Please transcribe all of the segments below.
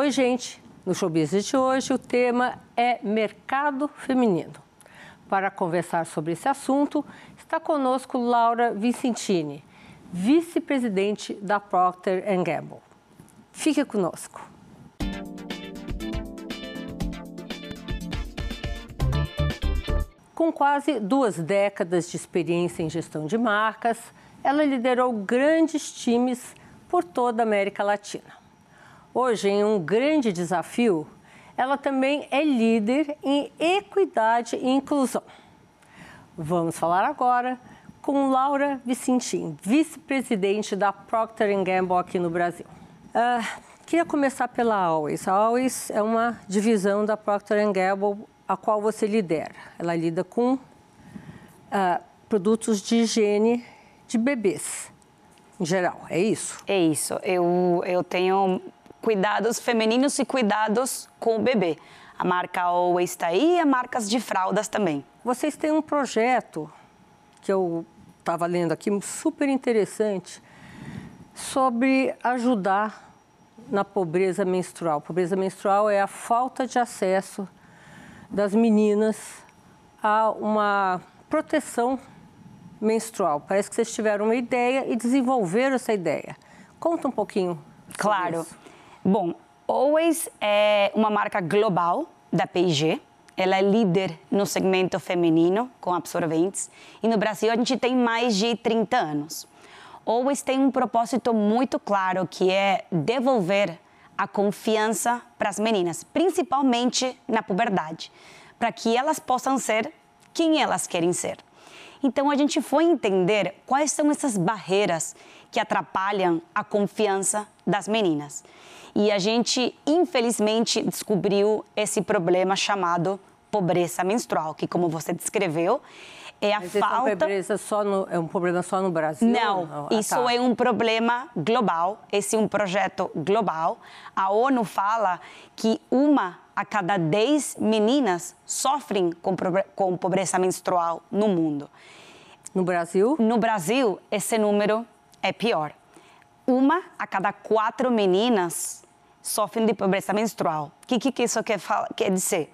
Oi, gente! No Showbiz de hoje, o tema é mercado feminino. Para conversar sobre esse assunto, está conosco Laura Vicentini, vice-presidente da Procter Gamble. Fique conosco. Com quase duas décadas de experiência em gestão de marcas, ela liderou grandes times por toda a América Latina. Hoje, em um grande desafio, ela também é líder em equidade e inclusão. Vamos falar agora com Laura Vicentim, vice-presidente da Procter Gamble aqui no Brasil. Uh, queria começar pela Always. A Always é uma divisão da Procter Gamble a qual você lidera. Ela lida com uh, produtos de higiene de bebês, em geral, é isso? É isso. Eu, eu tenho cuidados femininos e cuidados com o bebê. A marca Always está aí e marcas de fraldas também. Vocês têm um projeto que eu estava lendo aqui, super interessante, sobre ajudar na pobreza menstrual. Pobreza menstrual é a falta de acesso das meninas a uma proteção menstrual. Parece que vocês tiveram uma ideia e desenvolveram essa ideia. Conta um pouquinho. Claro. Isso. Bom, Always é uma marca global da P&G. Ela é líder no segmento feminino com absorventes e no Brasil a gente tem mais de 30 anos. Always tem um propósito muito claro que é devolver a confiança para as meninas, principalmente na puberdade, para que elas possam ser quem elas querem ser. Então a gente foi entender quais são essas barreiras que atrapalham a confiança das meninas. E a gente, infelizmente, descobriu esse problema chamado pobreza menstrual, que, como você descreveu, é a Mas falta. Pobreza só no, é um problema só no Brasil? Não, ah, isso tá. é um problema global. Esse é um projeto global. A ONU fala que uma a cada dez meninas sofrem com, com pobreza menstrual no mundo. No Brasil? No Brasil, esse número é pior. Uma a cada quatro meninas sofrem de pobreza menstrual. O que, que isso quer, quer dizer?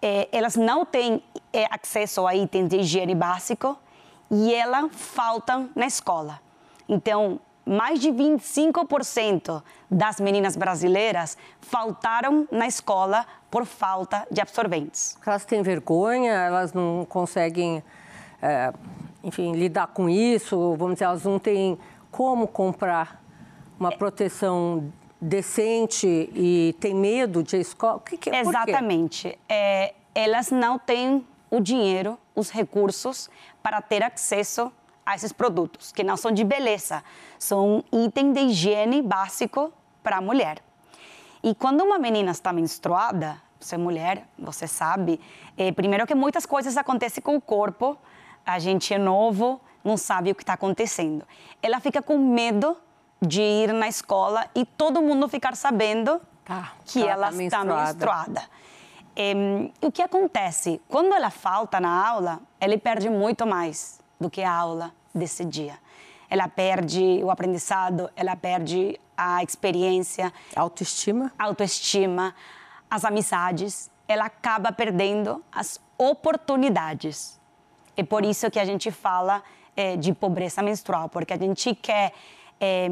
É, elas não têm é, acesso a itens de higiene básico e elas faltam na escola. Então, mais de 25% das meninas brasileiras faltaram na escola por falta de absorventes. Elas têm vergonha, elas não conseguem, é, enfim, lidar com isso, vamos dizer, elas não têm como comprar uma proteção decente e tem medo de escola? O que, que, Exatamente. É, elas não têm o dinheiro, os recursos para ter acesso a esses produtos, que não são de beleza, são item de higiene básico para a mulher. E quando uma menina está menstruada, você é mulher, você sabe, é, primeiro que muitas coisas acontecem com o corpo, a gente é novo, não sabe o que está acontecendo. Ela fica com medo de ir na escola e todo mundo ficar sabendo tá, que tá, ela tá está menstruada. menstruada. O que acontece? Quando ela falta na aula, ela perde muito mais do que a aula desse dia. Ela perde o aprendizado, ela perde a experiência. Autoestima? Autoestima, as amizades. Ela acaba perdendo as oportunidades. É por isso que a gente fala é, de pobreza menstrual, porque a gente quer é,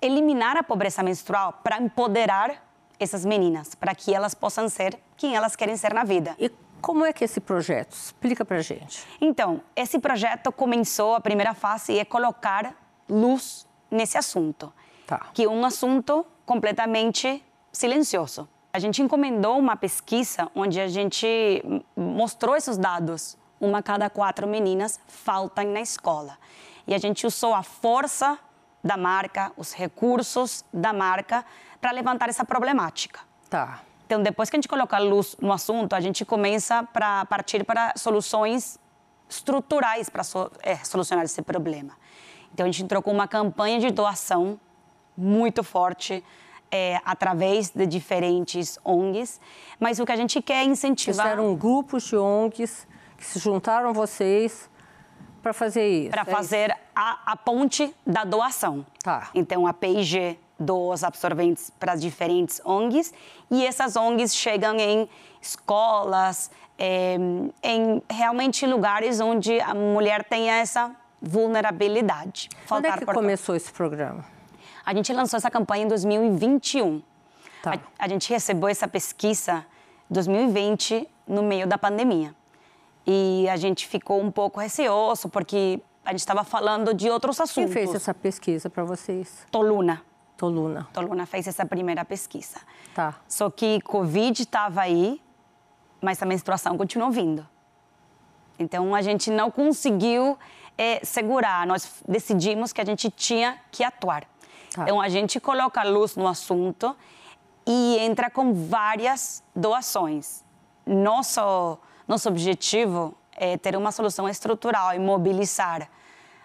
eliminar a pobreza menstrual para empoderar essas meninas, para que elas possam ser quem elas querem ser na vida. E como é que é esse projeto? Explica para gente. Então, esse projeto começou, a primeira fase é colocar luz nesse assunto, tá. que é um assunto completamente silencioso. A gente encomendou uma pesquisa onde a gente mostrou esses dados. Uma cada quatro meninas faltam na escola. E a gente usou a força da marca, os recursos da marca para levantar essa problemática. Tá. Então, depois que a gente coloca luz no assunto, a gente começa para partir para soluções estruturais para so, é, solucionar esse problema. Então, a gente entrou com uma campanha de doação muito forte é, através de diferentes ONGs, mas o que a gente quer é incentivar... Fizeram grupos de ONGs que se juntaram vocês para fazer isso. Para é fazer isso? a, a, ponte da doação. Tá. Então, a P&G dos absorventes para as diferentes ONGs e essas ONGs chegam em escolas, é, em realmente lugares onde a mulher tem essa vulnerabilidade. Quando é que começou esse programa? A gente lançou essa campanha em 2021. Tá. A, a gente recebeu essa pesquisa em 2020, no meio da pandemia. E a gente ficou um pouco receoso, porque a gente estava falando de outros assuntos. Quem fez essa pesquisa para vocês? Toluna. Toluna. Toluna fez essa primeira pesquisa. Tá. Só que Covid estava aí, mas a menstruação continuou vindo. Então a gente não conseguiu é, segurar. Nós decidimos que a gente tinha que atuar. Tá. Então a gente coloca luz no assunto e entra com várias doações. Nosso nosso objetivo é ter uma solução estrutural e mobilizar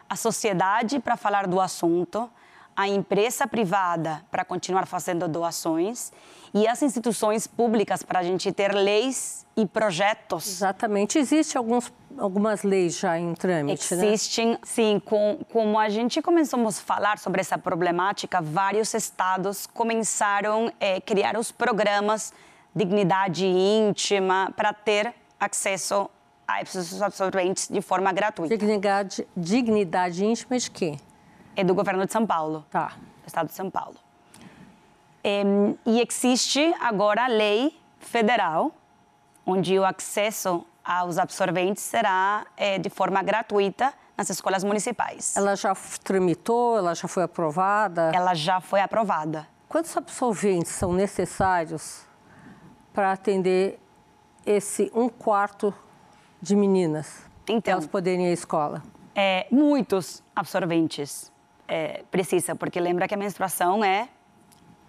a sociedade para falar do assunto, a empresa privada para continuar fazendo doações e as instituições públicas para a gente ter leis e projetos. Exatamente. Existem alguns, algumas leis já em trâmite, né? Existem, né? sim. Com, como a gente começou a falar sobre essa problemática, vários estados começaram a é, criar os programas dignidade íntima para ter acesso a esses absorventes de forma gratuita. Dignidade, dignidade íntima de quê? É do governo de São Paulo. Tá. Do estado de São Paulo. É, e existe agora a lei federal, onde o acesso aos absorventes será é, de forma gratuita nas escolas municipais. Ela já tramitou? Ela já foi aprovada? Ela já foi aprovada. Quantos absorventes são necessários para atender esse um quarto de meninas então, elas poderem ir à escola? É, muitos absorventes é, precisa, porque lembra que a menstruação é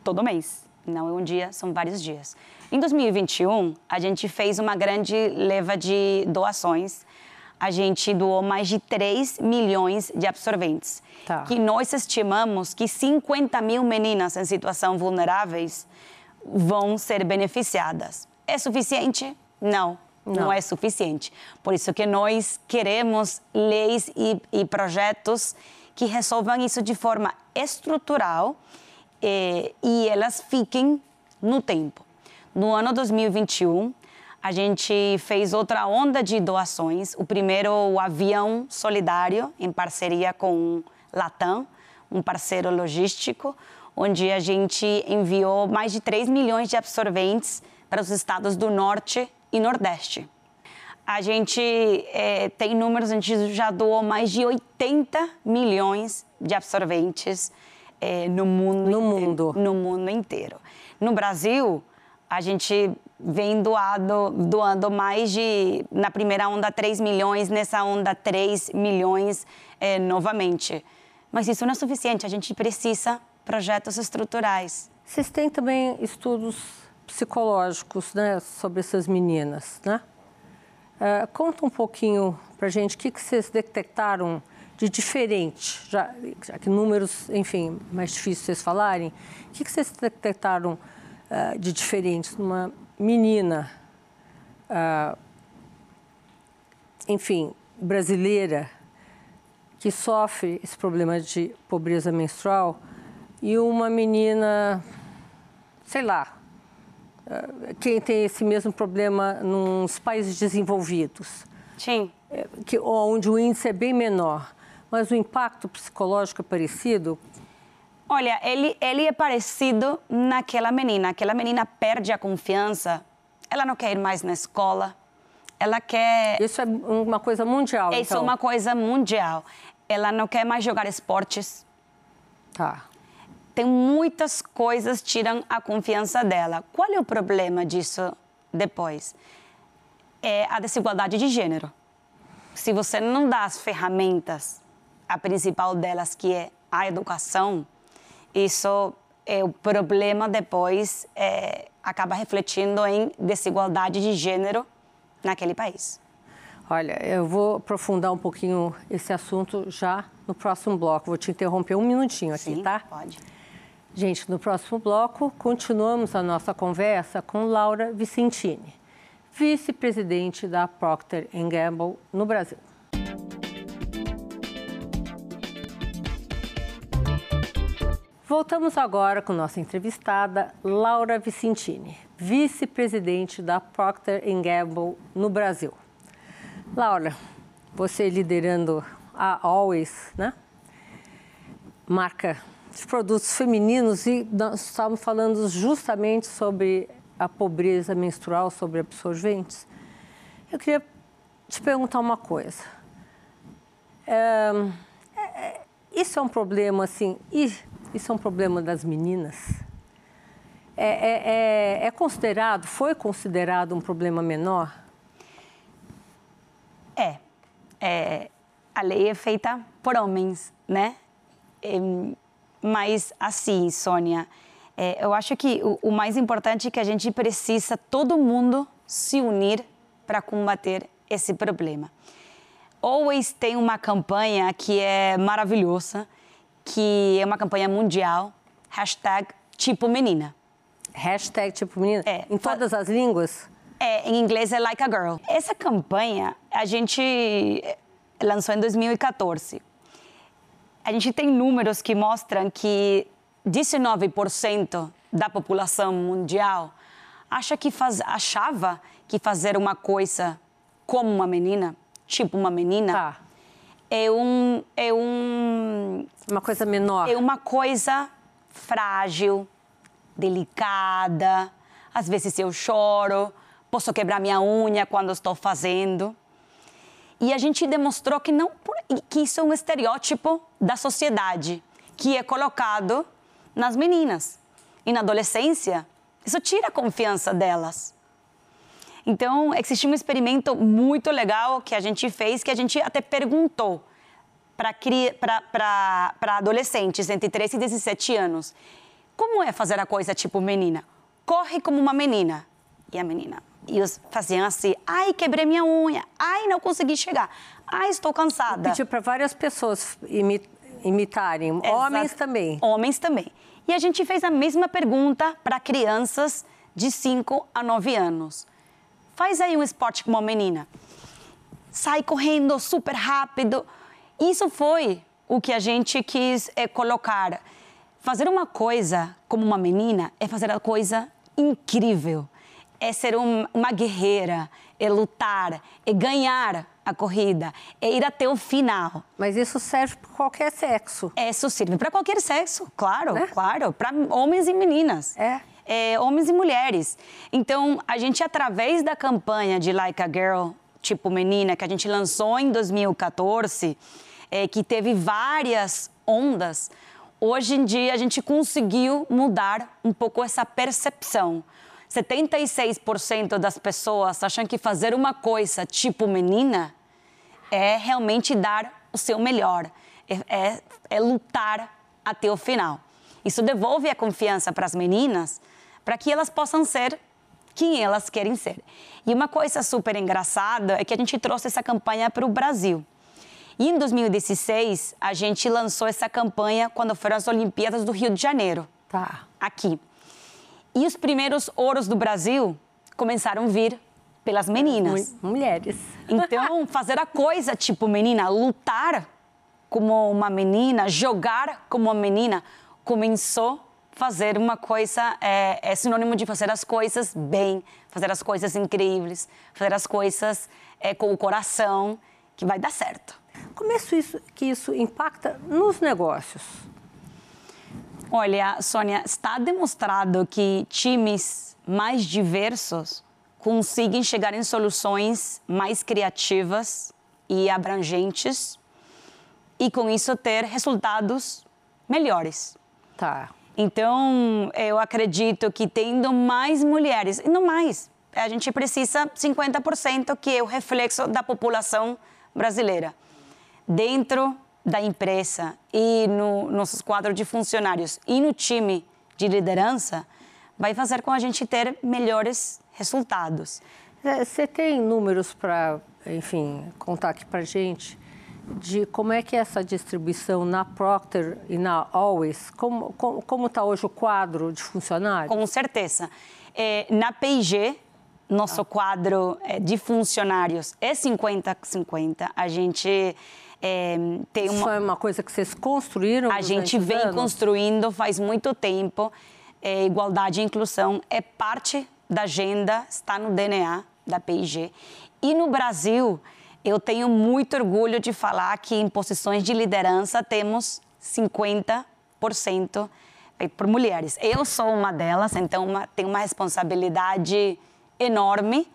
todo mês, não é um dia, são vários dias. Em 2021, a gente fez uma grande leva de doações. A gente doou mais de 3 milhões de absorventes. Tá. Que nós estimamos que 50 mil meninas em situação vulneráveis vão ser beneficiadas. É suficiente? Não, não, não, é suficiente. Por isso que nós queremos leis e, e projetos que resolvam isso de forma estrutural eh, e elas fiquem no tempo. No ano 2021, a gente fez outra onda de doações. O primeiro, o avião solidário, em parceria com Latam, um parceiro logístico, onde a gente enviou mais de 3 milhões de absorventes para os estados do Norte e Nordeste. A gente é, tem números, a gente já doou mais de 80 milhões de absorventes é, no mundo no inteiro, mundo no mundo inteiro. No Brasil, a gente vem doado, doando mais de, na primeira onda, 3 milhões, nessa onda, 3 milhões é, novamente. Mas isso não é suficiente, a gente precisa projetos estruturais. Vocês têm também estudos psicológicos né, sobre essas meninas, né? Uh, conta um pouquinho para a gente o que, que vocês detectaram de diferente, já, já, que números, enfim, mais difícil vocês falarem, o que, que vocês detectaram uh, de diferente numa menina, uh, enfim, brasileira, que sofre esse problema de pobreza menstrual e uma menina, sei lá, quem tem esse mesmo problema nos países desenvolvidos. Sim. Eh, que, onde o índice é bem menor, mas o impacto psicológico é parecido? Olha, ele, ele é parecido naquela menina. Aquela menina perde a confiança, ela não quer ir mais na escola, ela quer... Isso é uma coisa mundial, Isso é então. é uma coisa mundial. Ela não quer mais jogar esportes. Tá tem muitas coisas tiram a confiança dela. Qual é o problema disso depois? É a desigualdade de gênero. Se você não dá as ferramentas, a principal delas que é a educação, isso é o problema depois é, acaba refletindo em desigualdade de gênero naquele país. Olha, eu vou aprofundar um pouquinho esse assunto já no próximo bloco. Vou te interromper um minutinho aqui, Sim, tá? Pode. Gente, no próximo bloco, continuamos a nossa conversa com Laura Vicentini, vice-presidente da Procter Gamble no Brasil. voltamos agora com nossa entrevistada Laura Vicentini, vice-presidente da Procter Gamble no Brasil. Laura, você liderando a Always, né? Marca de produtos femininos e nós estávamos falando justamente sobre a pobreza menstrual, sobre absorventes. Eu queria te perguntar uma coisa. É, é, isso é um problema assim, isso é um problema das meninas? É, é, é, é considerado, foi considerado um problema menor? É. é a lei é feita por homens, né? Mas assim, Sônia, é, eu acho que o, o mais importante é que a gente precisa todo mundo se unir para combater esse problema. Always tem uma campanha que é maravilhosa, que é uma campanha mundial, hashtag tipo menina. Hashtag tipo menina? É. Em todas as línguas? É, em inglês é like a girl. Essa campanha a gente lançou em 2014. A gente tem números que mostram que 19% da população mundial acha que faz, achava que fazer uma coisa como uma menina, tipo uma menina, tá. é um é um uma coisa menor. É uma coisa frágil, delicada. Às vezes eu choro, posso quebrar minha unha quando estou fazendo. E a gente demonstrou que não que isso é um estereótipo da sociedade que é colocado nas meninas. E na adolescência, isso tira a confiança delas. Então, existe um experimento muito legal que a gente fez, que a gente até perguntou para adolescentes entre 13 e 17 anos: como é fazer a coisa tipo menina? Corre como uma menina. E a menina, e os faziam assim: ai, quebrei minha unha, ai, não consegui chegar, ai, estou cansada. Pediu para várias pessoas imitarem, Exato. homens também. Homens também. E a gente fez a mesma pergunta para crianças de 5 a 9 anos. Faz aí um esporte como uma menina. Sai correndo super rápido. Isso foi o que a gente quis é, colocar. Fazer uma coisa como uma menina é fazer a coisa incrível é ser um, uma guerreira, é lutar, é ganhar a corrida, é ir até o final. Mas isso serve para qualquer sexo. Isso serve para qualquer sexo, claro, né? claro, para homens e meninas. É. é. Homens e mulheres. Então, a gente, através da campanha de Like a Girl, tipo menina, que a gente lançou em 2014, é, que teve várias ondas, hoje em dia a gente conseguiu mudar um pouco essa percepção. 76% das pessoas acham que fazer uma coisa tipo menina é realmente dar o seu melhor, é, é, é lutar até o final. Isso devolve a confiança para as meninas, para que elas possam ser quem elas querem ser. E uma coisa super engraçada é que a gente trouxe essa campanha para o Brasil. E em 2016, a gente lançou essa campanha quando foram as Olimpíadas do Rio de Janeiro. Tá. Aqui. E os primeiros ouros do Brasil começaram a vir pelas meninas. Mulheres. Então, fazer a coisa tipo menina, lutar como uma menina, jogar como uma menina, começou a fazer uma coisa, é, é, sinônimo de fazer as coisas bem, fazer as coisas incríveis, fazer as coisas é, com o coração, que vai dar certo. Como é isso, que isso impacta nos negócios? Olha, Sônia, está demonstrado que times mais diversos conseguem chegar em soluções mais criativas e abrangentes e com isso ter resultados melhores. Tá. Então, eu acredito que tendo mais mulheres, e não mais, a gente precisa 50% que é o reflexo da população brasileira. Dentro da empresa e no nossos quadros de funcionários e no time de liderança vai fazer com a gente ter melhores resultados. É, você tem números para, enfim, contar aqui para gente de como é que é essa distribuição na Procter e na Always? Como está hoje o quadro de funcionários? Com certeza. É, na P&G, nosso ah. quadro é, de funcionários é 50-50. A gente É, tem uma... Isso é uma coisa que vocês construíram? A gente vem anos? construindo faz muito tempo. É, igualdade e inclusão é parte da agenda, está no DNA da PIG. E no Brasil, eu tenho muito orgulho de falar que em posições de liderança temos 50% feito por mulheres. Eu sou uma delas, então uma, tenho uma responsabilidade enorme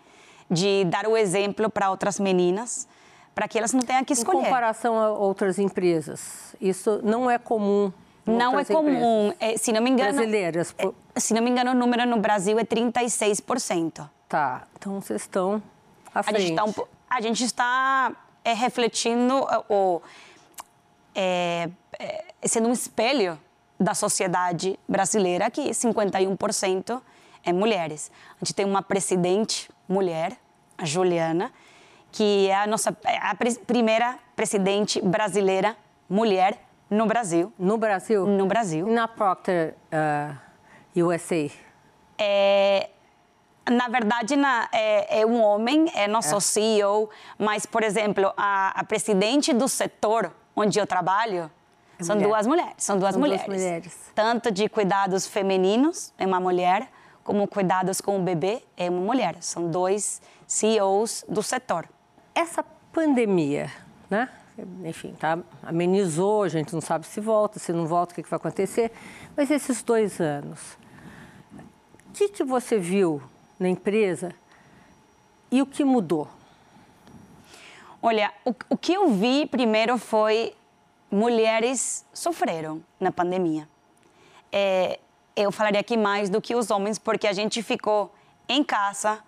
de dar o exemplo para outras meninas, para que elas não tenham que escolher. Em comparação a outras empresas, isso não é comum. Não é comum. É, se não me engano. Brasileiras. É, se não me engano, o número no Brasil é 36%. Tá. Então vocês estão à frente. A gente está, um, a gente está é, refletindo, ou é, é, sendo um espelho da sociedade brasileira, que 51% é mulheres. A gente tem uma presidente mulher, a Juliana, que é a nossa é a primeira presidente brasileira mulher no Brasil. No Brasil? No Brasil. Na Procter uh, USA? É, na verdade, na, é, é, um homem, é nosso é. CEO, mas, por exemplo, a, a, presidente do setor onde eu trabalho é são mulher. duas mulheres. São duas são mulheres. Duas mulheres. Tanto de cuidados femininos, é uma mulher, como cuidados com o bebê, é uma mulher. São dois CEOs do setor. Essa pandemia, né? Enfim, tá, amenizou, a gente não sabe se volta, se não volta, o que, que vai acontecer. Mas esses dois anos, o que, que você viu na empresa e o que mudou? Olha, o, o que eu vi primeiro foi mulheres sofreram na pandemia. É, eu falaria aqui mais do que os homens, porque a gente ficou em casa,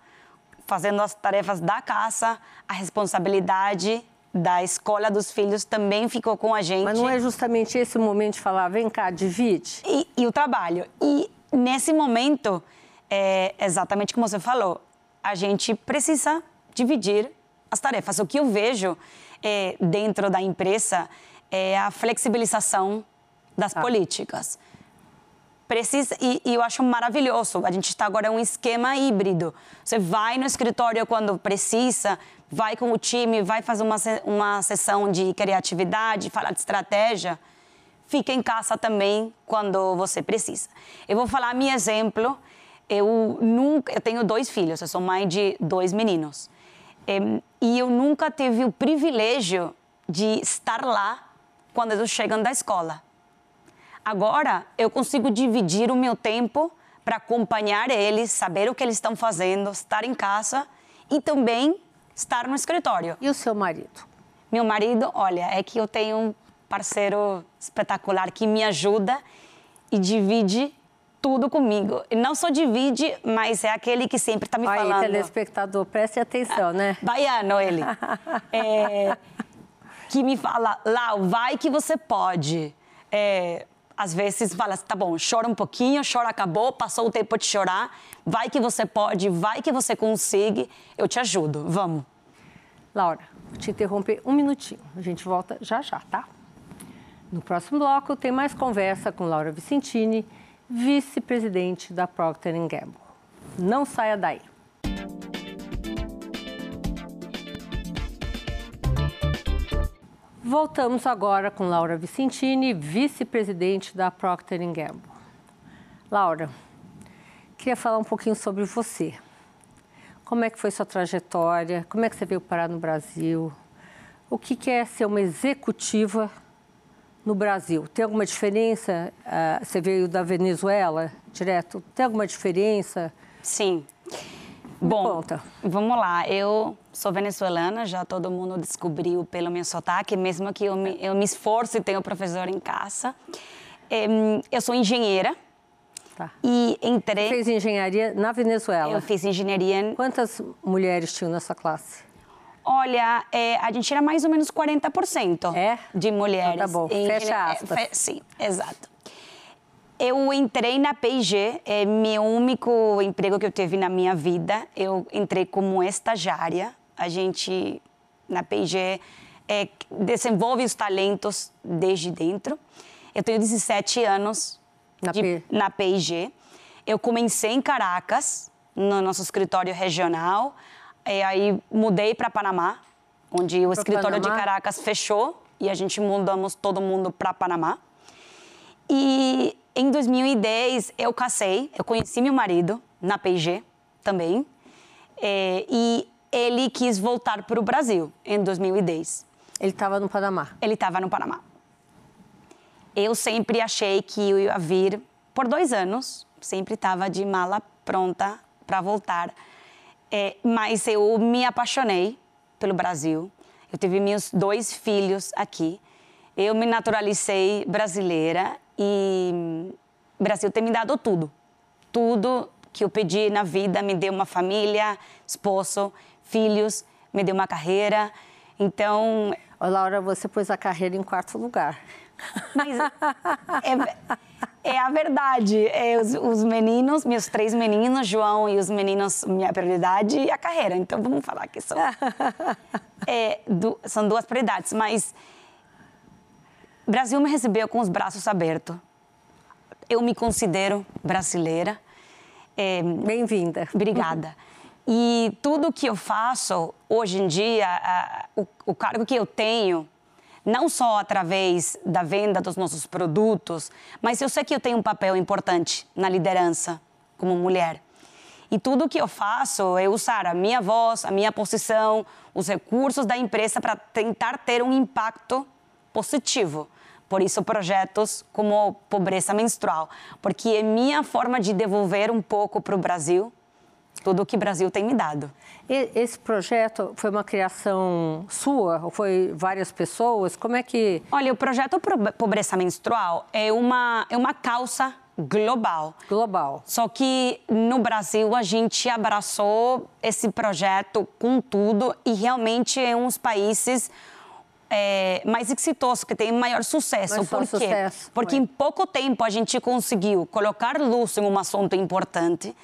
fazendo as tarefas da casa, a responsabilidade da escola dos filhos também ficou com a gente. Mas não é justamente esse momento de falar, vem cá, divide? E, e o trabalho. E nesse momento, é exatamente como você falou, a gente precisa dividir as tarefas. O que eu vejo é, dentro da empresa é a flexibilização das ah. políticas precisa e, e, eu acho maravilhoso. A gente está agora um esquema híbrido. Você vai no escritório quando precisa, vai com o time, vai fazer uma, uma sessão de criatividade, falar de estratégia. Fica em casa também quando você precisa. Eu vou falar meu exemplo. Eu nunca, eu tenho dois filhos. Eu sou mãe de dois meninos. E eu nunca tive o privilégio de estar lá quando eles chegam da escola Agora eu consigo dividir o meu tempo para acompanhar eles, saber o que eles estão fazendo, estar em casa e também estar no escritório. E o seu marido? Meu marido, olha, é que eu tenho um parceiro espetacular que me ajuda e divide tudo comigo. E não só divide, mas é aquele que sempre está me Aí, falando. telespectador, preste atenção, né? Baiano ele. é, que me fala, Lau, vai que você pode. É, às vezes fala, tá bom, chora um pouquinho, chora, acabou, passou o tempo de chorar, vai que você pode, vai que você consegue, eu te ajudo, vamos. Laura, vou te interromper um minutinho, a gente volta já já, tá? No próximo bloco tem mais conversa com Laura Vicentini, vice-presidente da Procter Gamble. Não saia daí. Voltamos agora com Laura Vicentini, vice-presidente da Procter Gamble. Laura, queria falar um pouquinho sobre você. Como é que foi sua trajetória? Como é que você veio parar no Brasil? O que é ser uma executiva no Brasil? Tem alguma diferença? Uh, você veio da Venezuela direto? Tem alguma diferença? Sim. Me Bom, conta. vamos lá. Eu sou venezuelana, já todo mundo descobriu pelo meu sotaque, mesmo que eu me, eu me esforce e tenho professor em casa. Eu sou engenheira. Tá. E entrei. Você fez engenharia na Venezuela? Eu fiz engenharia. Em... Quantas mulheres tinham nessa classe? Olha, é, a gente era mais ou menos 40% é? de mulheres. Então tá bom, fecha aspas. Fe... Sim, exato. Eu entrei na P&G, é meu único emprego que eu tive na minha vida. Eu entrei como estagiária. A gente, na P&G, é, desenvolve os talentos desde dentro. Eu tenho 17 anos na, de, P. na P&G. Eu comecei em Caracas, no nosso escritório regional. E aí mudei para Panamá, onde o pra escritório Panamá? de Caracas fechou e a gente mudamos todo mundo para Panamá. E em 2010 eu casei, eu conheci meu marido na P&G também, é, e ele quis voltar para o Brasil em 2010. Ele estava no Panamá? Ele estava no Panamá. Eu sempre achei que eu ia vir por dois anos, sempre estava de mala pronta para voltar, é, mas eu me apaixonei pelo Brasil. Eu tive meus dois filhos aqui. Eu me naturalizei brasileira e o Brasil tem me dado tudo. Tudo que eu pedi na vida, me deu uma família, esposo, filhos, me deu uma carreira. Então. Ô, Laura, você pôs a carreira em quarto lugar. Mas é, é a verdade. É, os, os, meninos, meus três meninos, João e os meninos, minha prioridade e a carreira. Então vamos falar que são, é, do, são duas prioridades. Mas o Brasil me recebeu com os braços abertos. Eu me considero brasileira. É, Bem-vinda. Obrigada. E tudo que eu faço hoje em dia, a, o, o cargo que eu tenho, não só através da venda dos nossos produtos, mas eu sei que eu tenho um papel importante na liderança como mulher. E tudo que eu faço é usar a minha voz, a minha posição, os recursos da empresa para tentar ter um impacto positivo. Por isso, projetos como pobreza menstrual, porque é minha forma de devolver um pouco para o Brasil tudo o que o Brasil tem me dado. Esse projeto foi uma criação sua? Ou foi várias pessoas? Como é que... Olha, o projeto Pobreza Menstrual é uma, é uma causa global. Global. Só que no Brasil a gente abraçou esse projeto com tudo e realmente é um dos países é, mais exitosos, que tem maior sucesso. Por quê? Sucesso. Porque em pouco tempo a gente conseguiu colocar luz em um assunto importante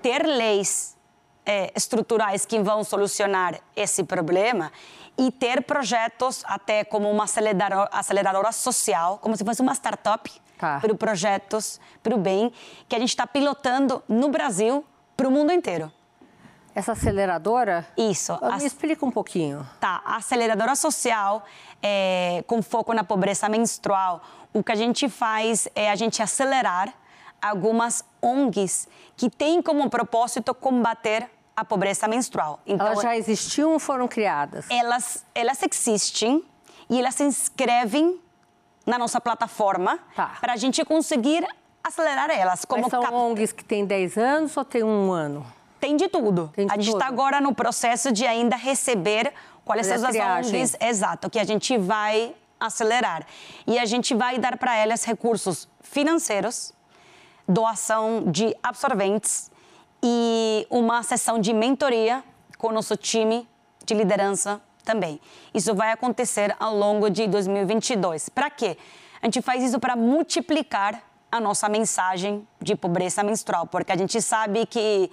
ter leis é, estruturais que vão solucionar esse problema e ter projetos até como uma aceleradora, aceleradora social, como se fosse uma startup tá. para projetos para o bem, que a gente está pilotando no Brasil para o mundo inteiro. Essa aceleradora? Isso. Me explica um pouquinho. Tá, a aceleradora social é, com foco na pobreza menstrual. O que a gente faz é a gente acelerar algumas ONGs que têm como propósito combater a pobreza menstrual. Então, elas já existiam ou foram criadas? Elas, elas existem e elas se inscrevem na nossa plataforma tá. para a gente conseguir acelerar elas. Como Mas são cap... ONGs que têm 10 anos ou tem um ano? Tem de tudo. Tem de a gente está agora no processo de ainda receber quais são as ONGs, exato, que a gente vai acelerar. E a gente vai dar para elas recursos financeiros, doação de absorventes e uma sessão de mentoria com o nosso time de liderança também. Isso vai acontecer ao longo de 2022. Para quê? A gente faz isso para multiplicar a nossa mensagem de pobreza menstrual, porque a gente sabe que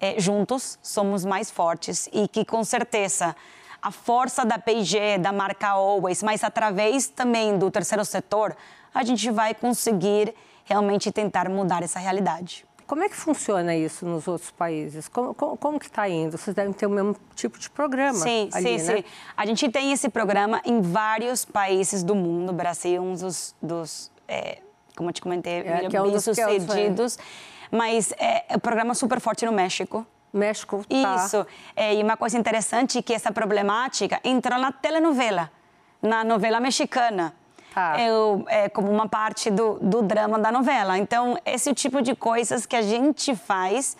é, juntos somos mais fortes e que com certeza a força da P&G, da marca Always, mas através também do terceiro setor, a gente vai conseguir realmente tentar mudar essa realidade. Como é que funciona isso nos outros países? Como, como, como que está indo? Vocês devem ter o mesmo tipo de programa Sim, ali, sim, né? sim. A gente tem esse programa em vários países do mundo. O Brasil é um dos, dos é, como eu te comentei, é, é um bem sucedidos. Mas é, é um programa super forte no México. México, tá. Isso. É, e uma coisa interessante é que essa problemática entrou na telenovela, na novela mexicana. Ah. é como uma parte do, do drama da novela. Então, esse tipo de coisas que a gente faz.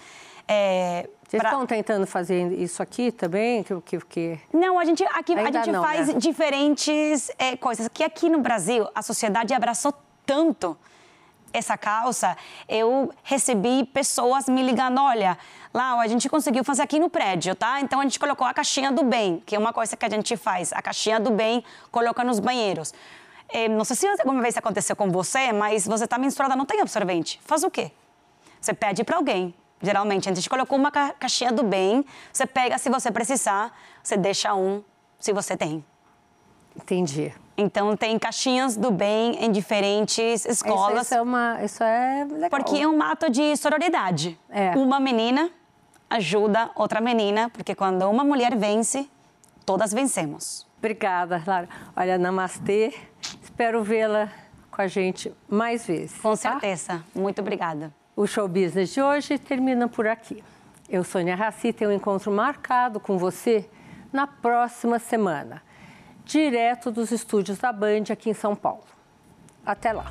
É, Vocês pra... estão tentando fazer isso aqui também? Que, que, que... Não, a gente, aqui, a gente não, faz né? diferentes é, coisas. Que aqui no Brasil, a sociedade abraçou tanto essa causa, eu recebi pessoas me ligando, olha, lá a gente conseguiu fazer aqui no prédio, tá? Então a gente colocou a caixinha do bem, que é uma coisa que a gente faz, a caixinha do bem coloca nos banheiros. É, não sei se alguma vez aconteceu com você, mas você está menstruada, não tem absorvente. Faz o quê? Você pede para alguém. Geralmente, a gente colocou uma ca caixinha do bem, você pega se você precisar, você deixa um se você tem. Entendi. Então, tem caixinhas do bem em diferentes escolas. Isso, isso é, uma, isso é legal. Porque é um ato de sororidade. É. Uma menina ajuda outra menina, porque quando uma mulher vence, todas vencemos. Obrigada, Lara. Olha, namastê. Espero vê-la com a gente mais vezes. Com tá? certeza. Muito obrigada. O Show Business de hoje termina por aqui. Eu, Sônia Raci, tenho um encontro marcado com você na próxima semana, direto dos estúdios da Band aqui em São Paulo. Até lá!